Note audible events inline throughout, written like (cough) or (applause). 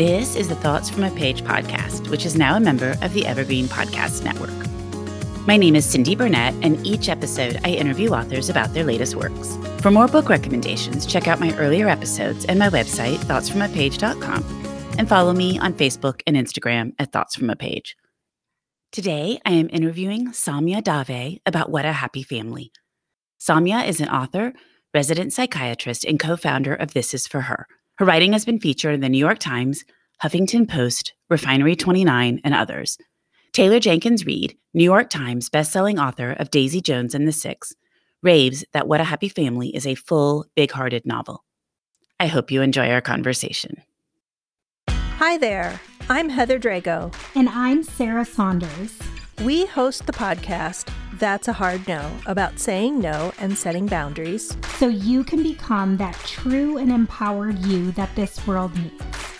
This is the Thoughts from a Page podcast, which is now a member of the Evergreen Podcast Network. My name is Cindy Burnett, and each episode I interview authors about their latest works. For more book recommendations, check out my earlier episodes and my website, thoughtsfromapage.com, and follow me on Facebook and Instagram at Thoughts From a Page. Today, I am interviewing Saumya Dave about What a Happy Family. Saumya is an author, resident psychiatrist, and co founder of This Is For Her. Her writing has been featured in the New York Times, Huffington Post, Refinery 29, and others. Taylor Jenkins Reid, New York Times bestselling author of Daisy Jones and the Six, raves that What a Happy Family is a full, big hearted novel. I hope you enjoy our conversation. Hi there. I'm Heather Drago. And I'm Sarah Saunders. We host the podcast That's a Hard No about saying no and setting boundaries. So you can become that true and empowered you that this world needs.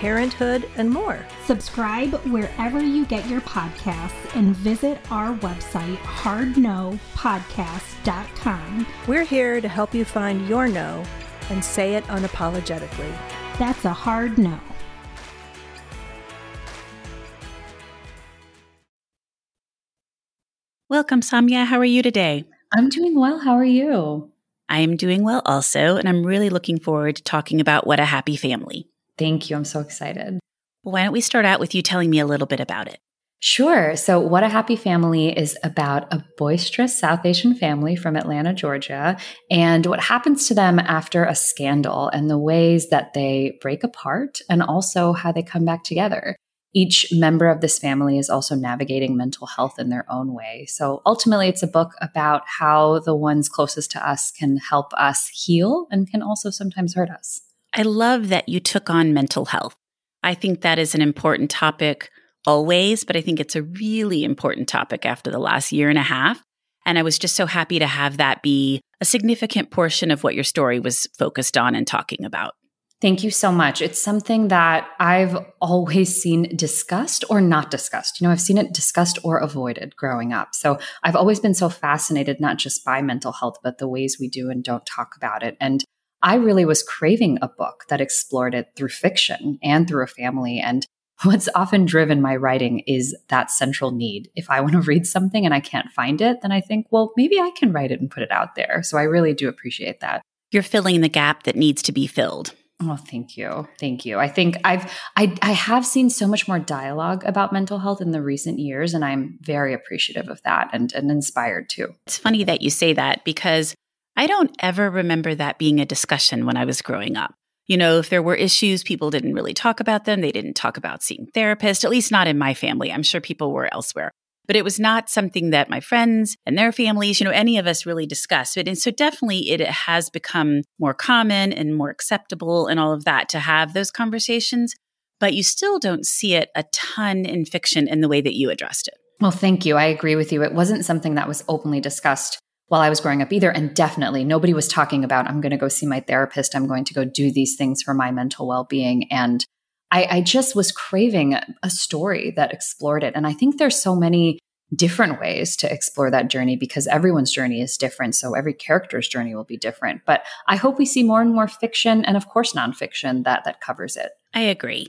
parenthood, and more. Subscribe wherever you get your podcasts and visit our website, hardnopodcast.com. We're here to help you find your no and say it unapologetically. That's a hard no. Welcome, Saumya. How are you today? I'm doing well. How are you? I am doing well also, and I'm really looking forward to talking about What a Happy Family. Thank you. I'm so excited. Why don't we start out with you telling me a little bit about it? Sure. So, What a Happy Family is about a boisterous South Asian family from Atlanta, Georgia, and what happens to them after a scandal and the ways that they break apart and also how they come back together. Each member of this family is also navigating mental health in their own way. So ultimately, it's a book about how the ones closest to us can help us heal and can also sometimes hurt us. I love that you took on mental health. I think that is an important topic always, but I think it's a really important topic after the last year and a half. And I was just so happy to have that be a significant portion of what your story was focused on and talking about. Thank you so much. It's something that I've always seen discussed or not discussed. You know, I've seen it discussed or avoided growing up. So I've always been so fascinated, not just by mental health, but the ways we do and don't talk about it. And I really was craving a book that explored it through fiction and through a family. And what's often driven my writing is that central need. If I want to read something and I can't find it, then I think, well, maybe I can write it and put it out there. So I really do appreciate that. You're filling the gap that needs to be filled. Oh, thank you. Thank you. I think I've I I have seen so much more dialogue about mental health in the recent years and I'm very appreciative of that and and inspired too. It's funny that you say that because I don't ever remember that being a discussion when I was growing up. You know, if there were issues, people didn't really talk about them. They didn't talk about seeing therapists, at least not in my family. I'm sure people were elsewhere. But it was not something that my friends and their families, you know, any of us really discussed. But and so definitely it has become more common and more acceptable and all of that to have those conversations. But you still don't see it a ton in fiction in the way that you addressed it. Well, thank you. I agree with you. It wasn't something that was openly discussed while I was growing up either. And definitely nobody was talking about, I'm going to go see my therapist. I'm going to go do these things for my mental well being. And I, I just was craving a story that explored it. And I think there's so many different ways to explore that journey because everyone's journey is different. So every character's journey will be different. But I hope we see more and more fiction and of course nonfiction that that covers it. I agree.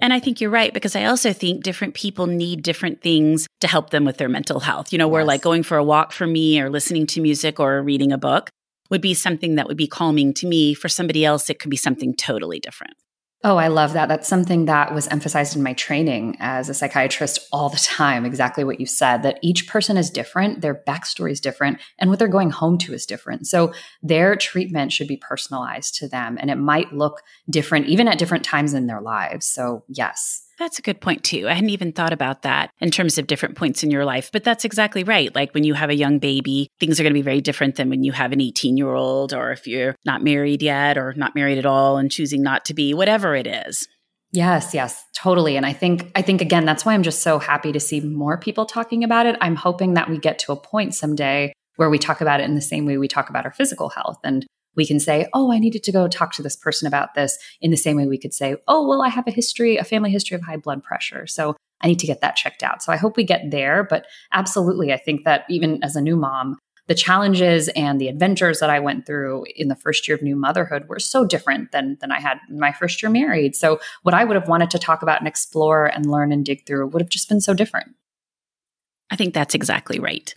And I think you're right because I also think different people need different things to help them with their mental health. You know, where like going for a walk for me or listening to music or reading a book would be something that would be calming to me. For somebody else, it could be something totally different. Oh, I love that. That's something that was emphasized in my training as a psychiatrist all the time. Exactly what you said that each person is different, their backstory is different, and what they're going home to is different. So their treatment should be personalized to them and it might look different even at different times in their lives. So, yes. That's a good point, too. I hadn't even thought about that in terms of different points in your life, but that's exactly right. Like when you have a young baby, things are going to be very different than when you have an 18 year old, or if you're not married yet, or not married at all and choosing not to be, whatever it is. Yes, yes, totally. And I think I think again that's why I'm just so happy to see more people talking about it. I'm hoping that we get to a point someday where we talk about it in the same way we talk about our physical health and we can say, "Oh, I needed to go talk to this person about this." In the same way we could say, "Oh, well, I have a history, a family history of high blood pressure." So, I need to get that checked out. So, I hope we get there, but absolutely, I think that even as a new mom, the challenges and the adventures that I went through in the first year of new motherhood were so different than than I had my first year married. So what I would have wanted to talk about and explore and learn and dig through would have just been so different. I think that's exactly right.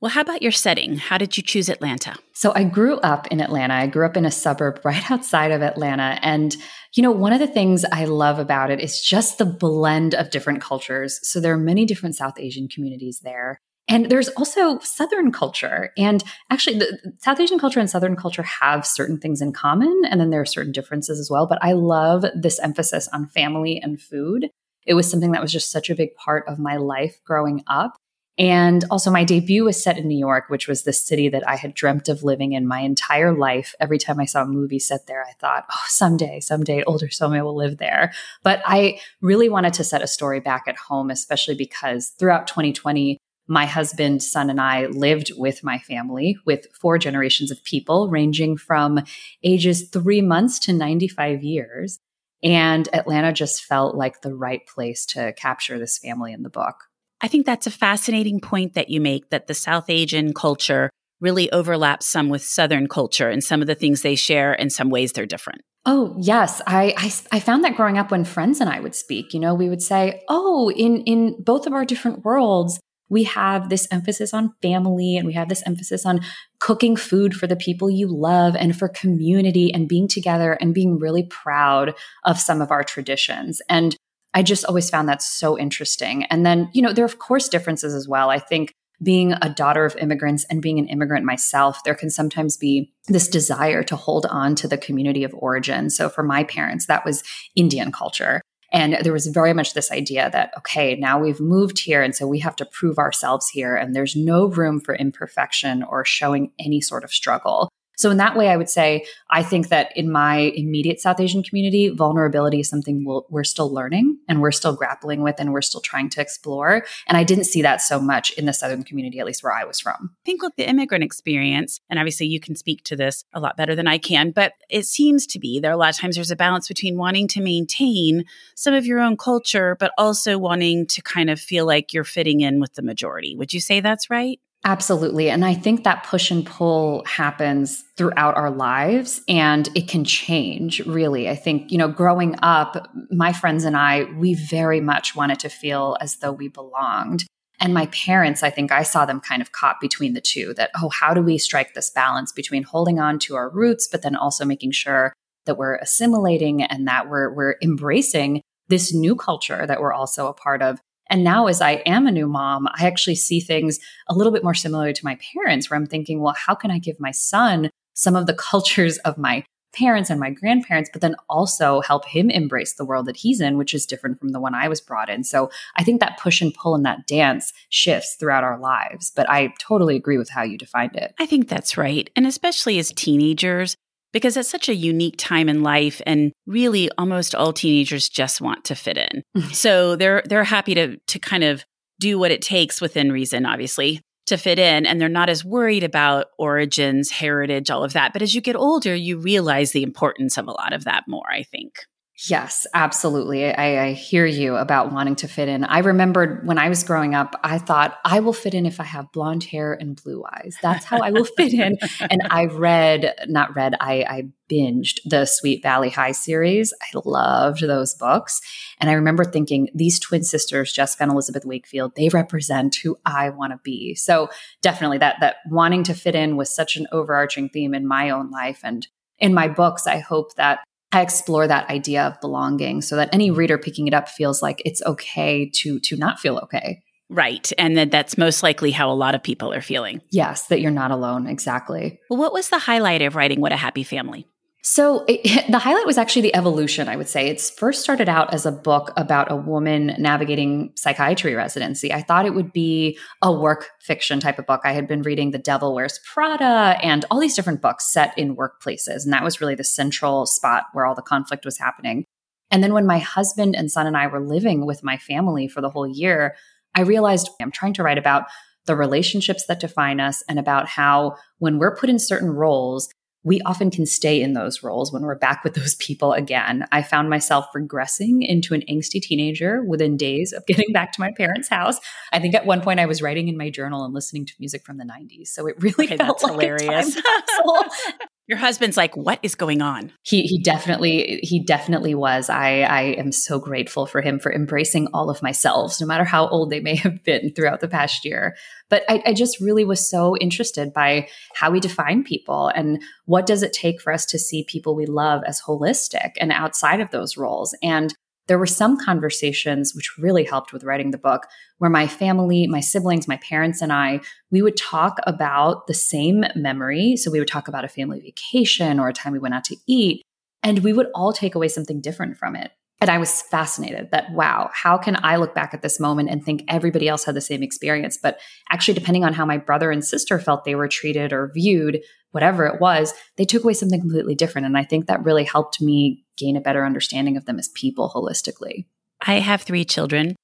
Well, how about your setting? How did you choose Atlanta? So I grew up in Atlanta. I grew up in a suburb (laughs) right outside of Atlanta. And, you know, one of the things I love about it is just the blend of different cultures. So there are many different South Asian communities there. And there's also Southern culture. And actually, the South Asian culture and Southern culture have certain things in common. And then there are certain differences as well. But I love this emphasis on family and food. It was something that was just such a big part of my life growing up. And also, my debut was set in New York, which was the city that I had dreamt of living in my entire life. Every time I saw a movie set there, I thought, oh, someday, someday, older Saumya will live there. But I really wanted to set a story back at home, especially because throughout 2020, my husband, son, and I lived with my family with four generations of people, ranging from ages three months to 95 years. And Atlanta just felt like the right place to capture this family in the book. I think that's a fascinating point that you make that the South Asian culture really overlaps some with Southern culture and some of the things they share, in some ways they're different. Oh yes, I, I, I found that growing up when friends and I would speak, you know, we would say, "Oh, in in both of our different worlds, we have this emphasis on family and we have this emphasis on cooking food for the people you love and for community and being together and being really proud of some of our traditions. And I just always found that so interesting. And then, you know, there are of course differences as well. I think being a daughter of immigrants and being an immigrant myself, there can sometimes be this desire to hold on to the community of origin. So for my parents, that was Indian culture. And there was very much this idea that, okay, now we've moved here. And so we have to prove ourselves here. And there's no room for imperfection or showing any sort of struggle. So, in that way, I would say I think that in my immediate South Asian community, vulnerability is something we we are still learning and we're still grappling with and we're still trying to explore. And I didn't see that so much in the Southern community, at least where I was from. I think with the immigrant experience, and obviously you can speak to this a lot better than I can, but it seems to be there a lot of times there's a balance between wanting to maintain some of your own culture, but also wanting to kind of feel like you're fitting in with the majority. Would you say that's right? Absolutely. And I think that push and pull happens throughout our lives and it can change, really. I think, you know, growing up, my friends and I, we very much wanted to feel as though we belonged. And my parents, I think I saw them kind of caught between the two that, oh, how do we strike this balance between holding on to our roots, but then also making sure that we're assimilating and that we're, we're embracing this new culture that we're also a part of and now, as I am a new mom, I actually see things a little bit more similar to my parents, where I'm thinking, well, how can I give my son some of the (laughs) cultures of my parents and my grandparents, but then also help him embrace the world that he's in, which is different from the one I was brought in. So I think that push and pull and that dance shifts throughout our lives. But I totally agree with how you defined it. I think that's right. And especially as teenagers, because it's such a unique time in life and really almost all teenagers just want to fit in. (laughs) So they're they're happy to to kind of do what it takes within reason obviously to fit in and they're not as worried about origins, heritage, all of that. But as you get older, you realize the importance of a lot of that more, I think. Yes, absolutely. I, I, hear you about wanting to fit in. I remembered when I was growing up, I thought I will fit in if I have blonde hair and blue eyes. That's how I will (laughs) fit in. And I read, not read, I, I binged the Sweet Valley High series. I loved those books. And I remember thinking, these twin sisters, Jessica and Elizabeth Wakefield, they represent who I want to be. So definitely that that wanting to fit in was such an overarching theme in my own life. And in my books, I hope that I explore that idea of belonging so that any mm-hmm. reader picking it up feels like it's okay to to not feel okay. Right. And that that's most likely how a lot of people are feeling. Yes, that you're not alone. Exactly. Well, what was the highlight of writing What a Happy Family? So it, (laughs) the highlight was actually the evolution, I would say. It's first started out as a book about a woman navigating psychiatry residency. I thought it would be a work fiction type of book. I had been reading The Devil Wears Prada and all these different books set in workplaces. And that was really the central spot where all the conflict was happening. And then when my husband and son and I were living with my family for the whole year, I realized I'm trying to write about the relationships that define us and about how when we're put in certain roles, we often can stay in those roles when we're back with those people again. I found myself regressing into an angsty teenager within days of getting back to my parents' house. I think at one point I was writing in my journal and listening to music from the 90s. So it really okay, felt like hilarious. (laughs) Your husband's like, what is going on? He he definitely he definitely was. I I am so grateful for him for embracing all of myself, no matter how old they may have been throughout the past year. But I, I just really was so interested by how we define people and what does it take for us to see people we love as holistic and outside of those roles. And there were some conversations which really helped with writing the book where my family, my siblings, my parents, and I, we would talk about the same memory. So we would talk about a family vacation or a time we went out to eat, and we would all take away something different from it. And I was fascinated that, wow, how can I look back at this moment and think everybody else had the same experience? But actually, depending on how my brother and sister felt they were treated or viewed, whatever it was, they took away something completely different. And I think that really helped me gain a better understanding of them as people holistically. I have three children.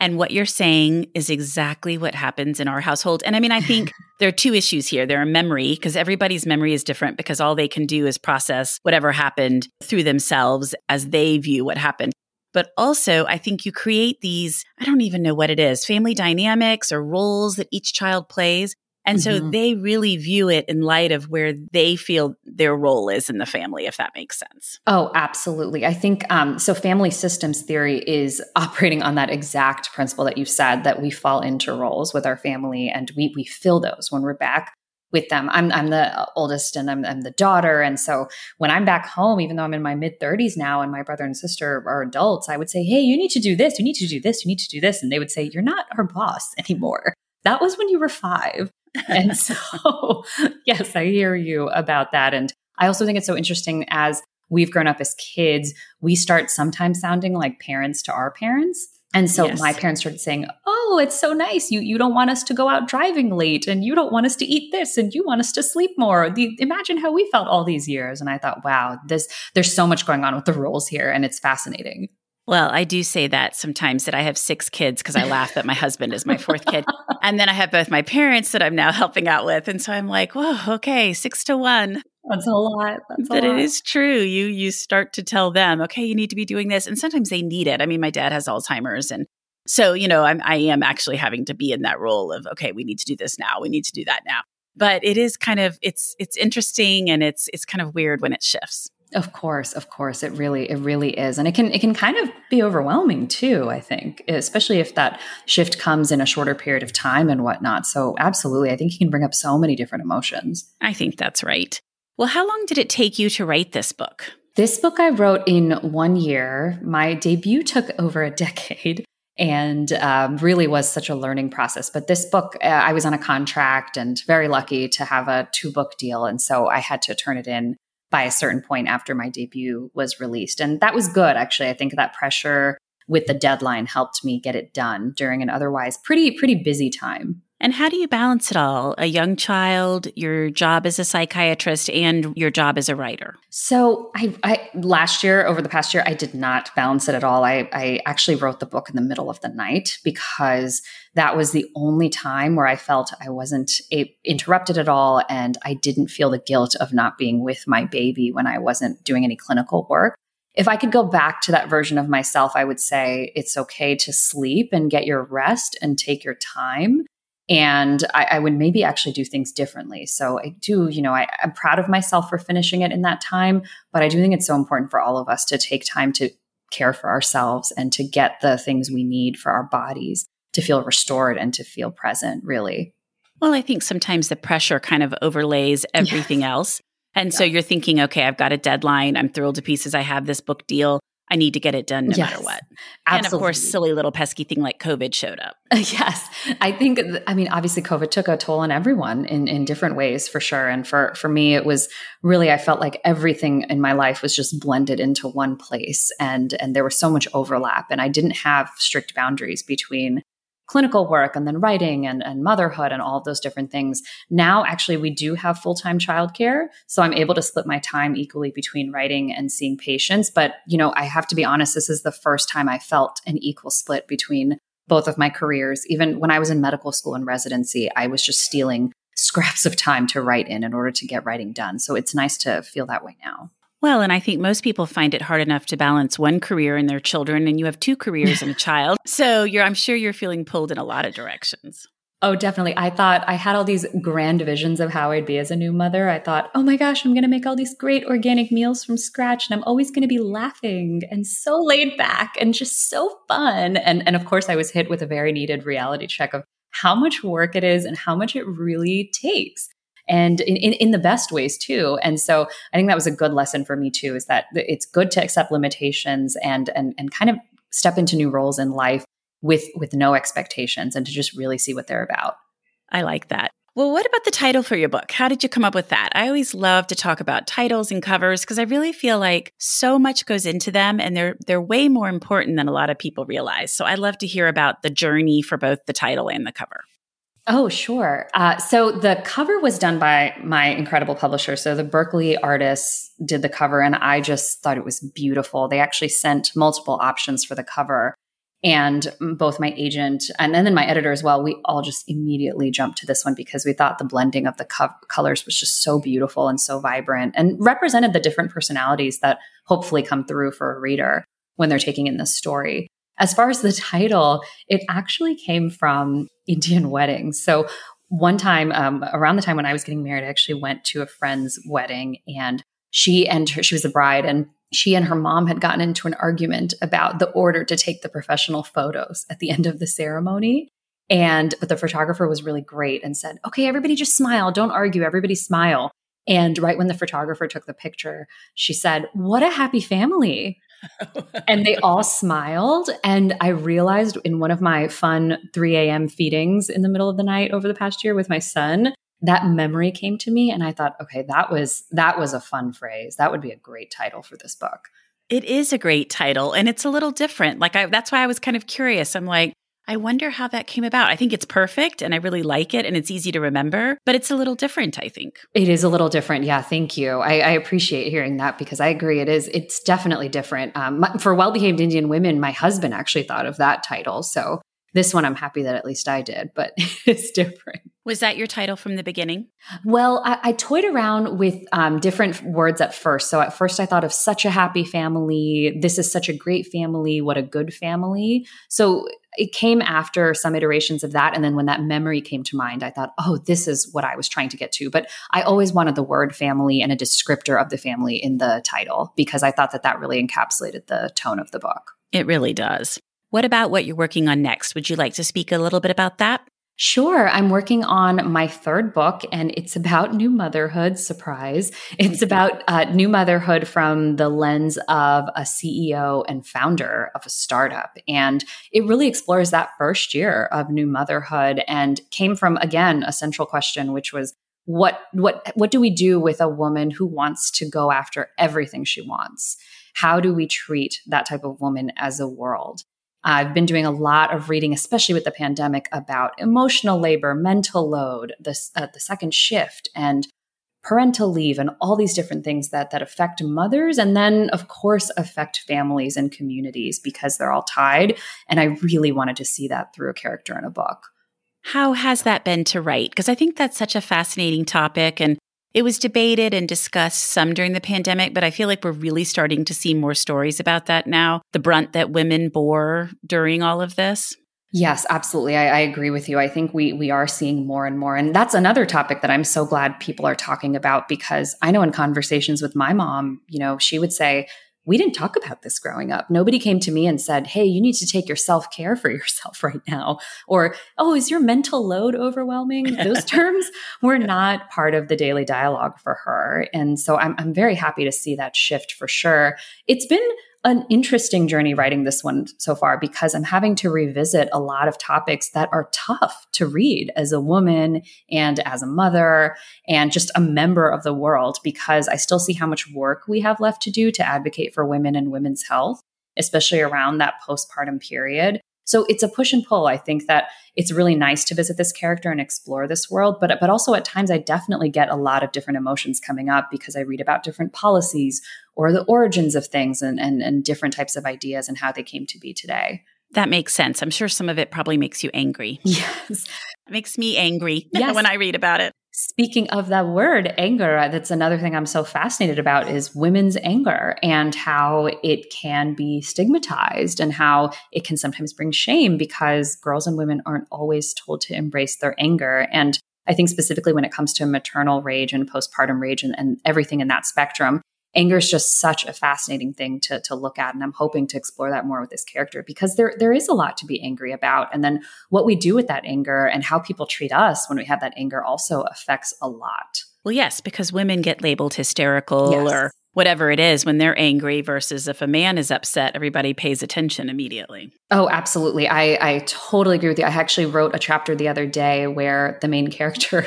And what you're saying is exactly what happens in our household. And I mean, I think (laughs) there are two issues here. There are memory, because everybody's memory is different because all they can do is process whatever happened through themselves as they view what happened. But also, I think you create these, I don't even know what it is, family dynamics or roles that each child plays. And mm-hmm. so they really view it in light of where they feel their role is in the family, if that makes sense. Oh, absolutely. I think um, so. Family systems theory is (laughs) operating on that exact principle that you said that we fall into roles with our family and we, we fill those when we're back with them. I'm, I'm the oldest and I'm, I'm the daughter. And so when I'm back home, even though I'm in my mid 30s now and my brother and sister are adults, I would say, Hey, you need to do this. You need to do this. You need to do this. And they would say, You're not our boss (laughs) anymore. That was when you were five and so, (laughs) yes, I hear you about that. And I also think it's so interesting as we've grown up as kids, we start sometimes sounding like parents to our parents. And so yes. my parents started saying, "Oh, it's so nice. You you don't want us to go out driving late and you don't want us to eat this and you want us to sleep more." The, imagine how we felt all these years. And I thought, "Wow, this there's so much going on with the rules here and it's fascinating." Well, I do say that sometimes that I have six kids because I laugh that my husband is my fourth kid. (laughs) And then I have both my parents that I'm now helping out with. And so I'm like, whoa, okay, six to one. That's a lot. That's but a lot. it is true. You you start to tell them, okay, you need to be doing this. And sometimes they need it. I mean, my dad has Alzheimer's and so, you know, I'm I am actually having to be in that role of, okay, we need to do this now. We need to do that now. But it is kind of it's it's interesting and it's it's kind of weird when it shifts. Of course, of course, it really, it really is, and it can, it can kind of be overwhelming too. I think, especially if that shift comes in a shorter period of time and whatnot. So, absolutely, I think you can bring up so many different emotions. I think that's right. Well, how long did it take you to write this book? This book I wrote in one year. My debut took over a (laughs) decade and um, really was such a learning process. But this book, uh, I was on a contract and very lucky to have a two book deal. And so I had to turn it in by a certain point after my debut was released. And that was good, actually. I think that pressure with the deadline helped me get it done during an otherwise pretty, pretty busy time. And how do you balance it all? A young child, your job as a psychiatrist, and your job as a writer? So, I, I last year, over the past year, I did not balance it at all. I, I actually wrote the book in the middle of the night because that was the only time where I felt I wasn't a, interrupted at all, and I didn't feel the guilt of not being with my baby when I wasn't doing any clinical work if I could go back to that version of myself, I would say it's okay to sleep and get your rest and take your time and I, I, would maybe actually do things differently. So I do, you know, I, I'm proud of myself for finishing it in that time, but I do think it's so important for all of us to take time to care for ourselves and to get the things we need for our bodies to feel restored and to feel present, really. Well, I think sometimes the pressure kind of overlays everything else. And yeah. so you're thinking, okay, I've got a deadline. I'm thrilled to pieces. I have this book deal. I need to get it done no yes, matter what. Absolutely. And of course, silly little pesky thing like COVID showed up. (laughs) yes. I think, I mean, obviously COVID took a toll on everyone in, in different ways for sure. And for, for me, it was really, I felt like everything in my life was just blended into one place and, and there was so much overlap and I didn't have strict boundaries between clinical work and then writing and, and motherhood and all of those different things. Now, actually, we do have full time childcare. So I'm able to split my time equally between writing and seeing patients. But, you know, I have to be honest, this is the first time I felt an equal split between both of my careers. Even when I was in medical school and residency, I was just stealing scraps of time to write in in order to get writing done. So it's nice to feel that way now. Well, and I think most people find it hard enough to balance one career and their children, and you have two careers and a child. (laughs) So you're, I'm sure you're feeling pulled in a lot of directions. Oh, definitely. I thought I had all these grand visions of how I'd be as a new mother. I thought, oh my gosh, I'm going to make all these great organic meals from scratch and I'm always going to be laughing and so laid back and just so fun. And, and of course, I was hit with a very needed reality check of how much work it is and how much it really takes and in, in, in, the best ways too. And so I think that was a good lesson for me too, is that it's good to accept limitations and and and kind of step into new roles in life with with no expectations and to just really see what they're about. I like that. Well, what about the title for your book? How did you come up with that? I always love to talk about titles and covers because I really feel like so much goes into them and they're they're way more important than a lot of people realize. So I'd love to hear about the journey for both the title and the cover. Oh, sure. Uh, so the cover was done by my incredible publisher. So the Berkley artists did the cover, and I just thought it was beautiful. They actually sent multiple options for the cover. And both my agent and, then my editor as well, we all just immediately jumped to this one because we thought the blending of the co- colors was just so beautiful and so vibrant and represented the different personalities that hopefully come through for a reader when they're taking in this story. As far as the title, it actually came from Indian (laughs) weddings. So one time, um, around the time when I was getting married, I actually went to a friend's wedding and she and her, she was a bride and she and her mom had gotten into an argument about the order to take the professional photos at the end of the ceremony. And, but the photographer was really great and said, okay, everybody just smile. Don't argue. Everybody smile. And right when the photographer took the picture, she said, what a happy family and they all smiled. And I realized in one of my fun 3 a.m. feedings in the middle of the night over the past year with my son, that memory came to me and I thought, okay, that was that was a fun phrase. That would be a great title for this book. It is a great title and it's a little different. Like I that's why I was kind of curious. I'm like, I wonder how that came about. I think it's perfect and I really like it and it's easy to remember, but it's a little different, I think. It is a little different. Yeah, thank you. I, I appreciate hearing that because I agree it is. It's definitely different. Um, for Well Behaved Indian Women, my husband actually thought of that title. So this one, I'm happy that at least I did, but (laughs) it's different. Was that your title from the beginning? Well, I, I toyed around with um, different words at first. So at first, I thought of such a happy family. This is such a great family. What a good family. So it came after some iterations of that. And then when that memory came to mind, I thought, oh, this is what I was trying to get to. But I always wanted the word family and a descriptor of the family in the title because I thought that that really encapsulated the tone of the book. It really does. What about what you're working on next? Would you like to speak a little bit about that? Sure. I'm working on my third book, and it's about new motherhood. Surprise. It's about uh, new motherhood from the lens of a CEO and founder of a startup. And it really explores that first year of new motherhood and came from, again, a central question, which was what, what, what do we do with a woman who wants to go after everything she wants? How do we treat that type of woman as a world? I've been doing a lot of reading, especially with the pandemic, about emotional labor, mental load, the, uh, the second shift, and parental leave, and all these different things that that affect mothers, and then of course affect families and communities because they're all tied. And I really wanted to see that through a character in a book. How has that been to write? Because I think that's such a fascinating topic, and it was debated and discussed some during the pandemic, but I feel like we're really starting to see more stories about that now, the brunt that women bore during all of this. Yes, absolutely. I, I, agree with you. I think we we are seeing more and more, and that's another topic that I'm so glad people are talking about because I know in conversations with my mom, you know, she would say, we didn't talk about this growing up. Nobody came to me and said, Hey, you need to take your self care for (laughs) yourself right now. Or, Oh, is your mental load overwhelming? (laughs) Those terms were not part of the daily dialogue for her. And so I'm, I'm very happy to see that shift for sure. It's been an interesting journey writing this one so far because I'm having to revisit a lot of topics that are tough to read as a woman and as a mother and just a member of the world because I still see how much work we have left to do to advocate for women and women's health, especially around that postpartum period. So it's a push and pull. I think that it's really nice to visit this character and explore this world, but but also at times I definitely get a lot of different emotions coming up because I read about different policies or the origins of things and and, and different types of ideas and how they came to be today. That makes sense. I'm sure some of it probably makes you angry. (laughs) Yes. It makes me angry (laughs) Yes. when I read about it. Speaking of that word, anger, that's another thing I'm so fascinated about is women's anger and how it can be stigmatized and how it can sometimes bring shame because girls and women aren't always told to embrace their anger. And I think specifically when it comes to maternal rage and postpartum rage and, and everything in that spectrum, anger is just such a fascinating thing to, to look at. And I'm hoping to explore that more with this character because there, there is a lot to be angry about. And then what we do with that anger and how people treat us when we have that anger also affects a lot. Well, yes, because women get labeled hysterical Yes. or whatever it is when they're angry versus if a man is upset, everybody pays attention immediately. Oh, absolutely. I, I totally agree with you. I actually wrote a chapter the other day where the main (laughs) character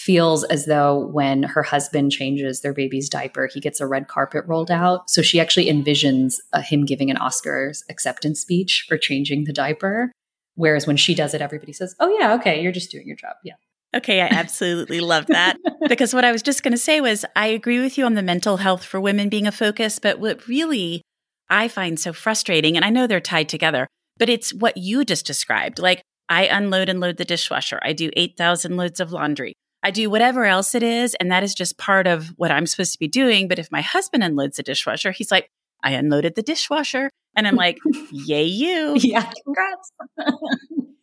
feels as though when her husband changes their baby's diaper, he gets a red carpet rolled out. So she actually envisions uh, him giving an Oscars acceptance speech for changing the diaper. Whereas when she does it, everybody says, Oh, yeah, okay, you're just doing your job. Yeah. Okay, I absolutely love that. (laughs) because what I was just going to say was I agree with you on the mental health for women being a focus, but what really I find so frustrating, and I know they're tied together, but it's what you just described. Like I unload and load the dishwasher, I do 8,000 loads of laundry. I do whatever else it is, and that is just part of what I'm supposed to be doing. But if my husband unloads the dishwasher, he's like, I unloaded the dishwasher. And I'm like, yay, you. (laughs) Yeah. Congrats. (laughs)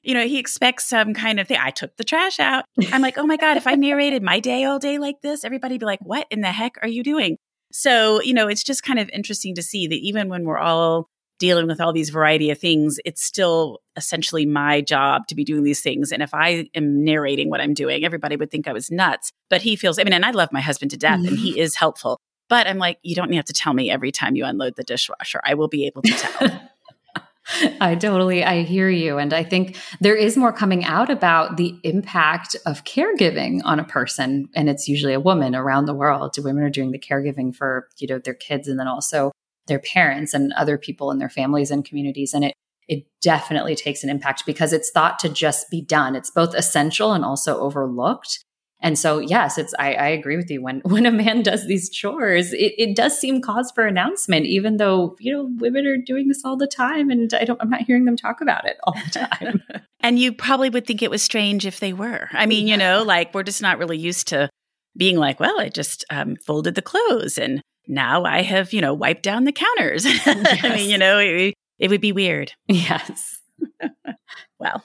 you know, he expects some kind of thing. I took the trash out. I'm like, oh my God, if I narrated my day all day like this, everybody'd be like, what in the heck are you doing? So, you know, it's just kind of interesting to see that even when we're all dealing with all these variety of things, it's still essentially my job to be doing these things. And if I am narrating what I'm doing, everybody would think I was nuts. But he feels, I mean, and I love my husband to death and he mm-hmm. is helpful. But I'm like, you don't have to tell me every time you unload the dishwasher. I will be able to tell. (laughs) I totally I hear you and I think there is more coming out about the impact of caregiving on a person and it's usually a woman around the world. Women are doing the caregiving for, you know, their kids and then also their parents and other people in their families and communities and it it definitely takes an impact because it's thought to just be done. It's both essential and also overlooked. And so, yes, it's I, I agree with you. When (laughs) when a man does these chores, it, it does seem cause for announcement, even though you know women are doing this all the time, and I don't. I'm not hearing them talk about it all the time. (laughs) And you probably would think it was strange if they were. I mean, you know, like we're just not really used to being like, well, I just um, folded the clothes and now I have, you know, wiped down the counters. (laughs) I mean, you know, it, it would be weird. yes. (laughs) Well,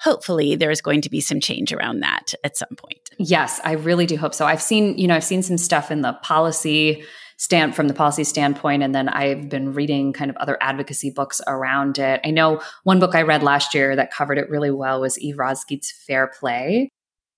hopefully there's going to be some change around that at some point. Yes, I really do hope so. I've seen, you know, I've seen some stuff in the policy stand from the policy standpoint, and then I've been reading kind of other advocacy books around it. I know one book I read last year that covered it really well was Eve Rodsky's Fair Play,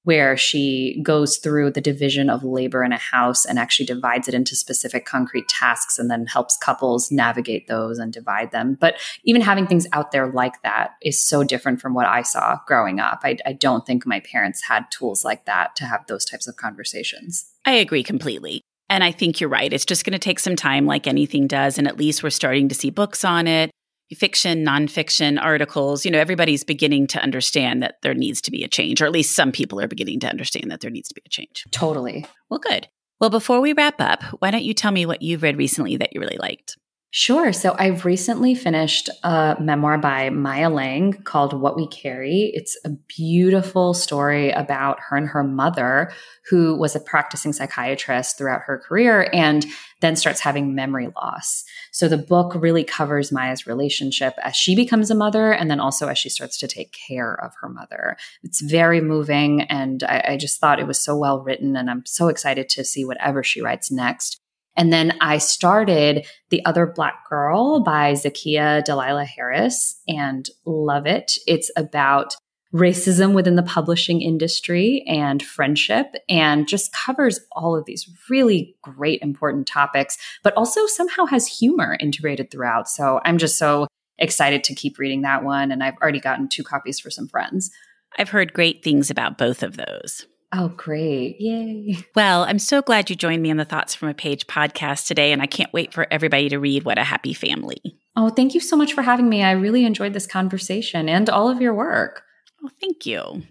where she goes through the division of labor in a house and actually divides it into specific concrete tasks and then helps couples navigate those and divide them. But even having things out there like that is so different from what I saw growing up. I, I don't think my parents had tools like that to have those types of conversations. I agree completely. And I think you're right. It's just going to take some time, like anything does. And at least we're starting to see books on it, fiction, nonfiction, articles. You know, everybody's beginning to understand that there needs to be a change, or at least some people are beginning to understand that there needs to be a change. Totally. Well, good. Well, before we wrap up, why don't you tell me what you've read recently that you really liked? Sure. So I've recently finished a memoir by Maya Lang called What We Carry. It's a beautiful story about her and her mother, who was a practicing psychiatrist throughout her career and then starts having memory loss. So the book really covers Maya's relationship as she becomes a mother and then also as she starts to take care of her mother. It's very moving and I, I just thought it was so well written and I'm so excited to see whatever she writes next. And then I started The Other Black Girl by Zakiya Dalila Harris and love it. It's about racism within the publishing industry and friendship and just covers all of these really great, important topics, but also somehow has humor integrated throughout. So I'm just so excited to keep reading that one. And I've already gotten two copies for some friends. I've heard great things about both of those. Oh, great. Yay. (laughs) Well, I'm so glad you joined me on the Thoughts from a Page podcast today, and I can't wait for everybody to read What a Happy Family. Oh, thank you so much for having me. I really enjoyed this conversation and all of your work. Oh, thank you.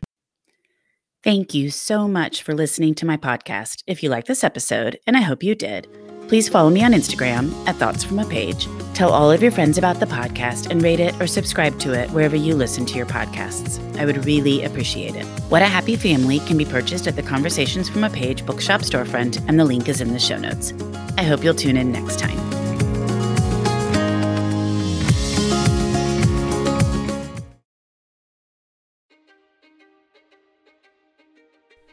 Thank you so much for listening to my podcast. If you like this episode, and I hope you did, please follow me on Instagram at Thoughts from a Page. Tell all of your friends about the podcast and rate it or subscribe to it wherever you listen to your podcasts. I would really appreciate it. What a Happy Family can be purchased at the Conversations from a Page bookshop storefront, and the link is in the show notes. I hope you'll tune in next time.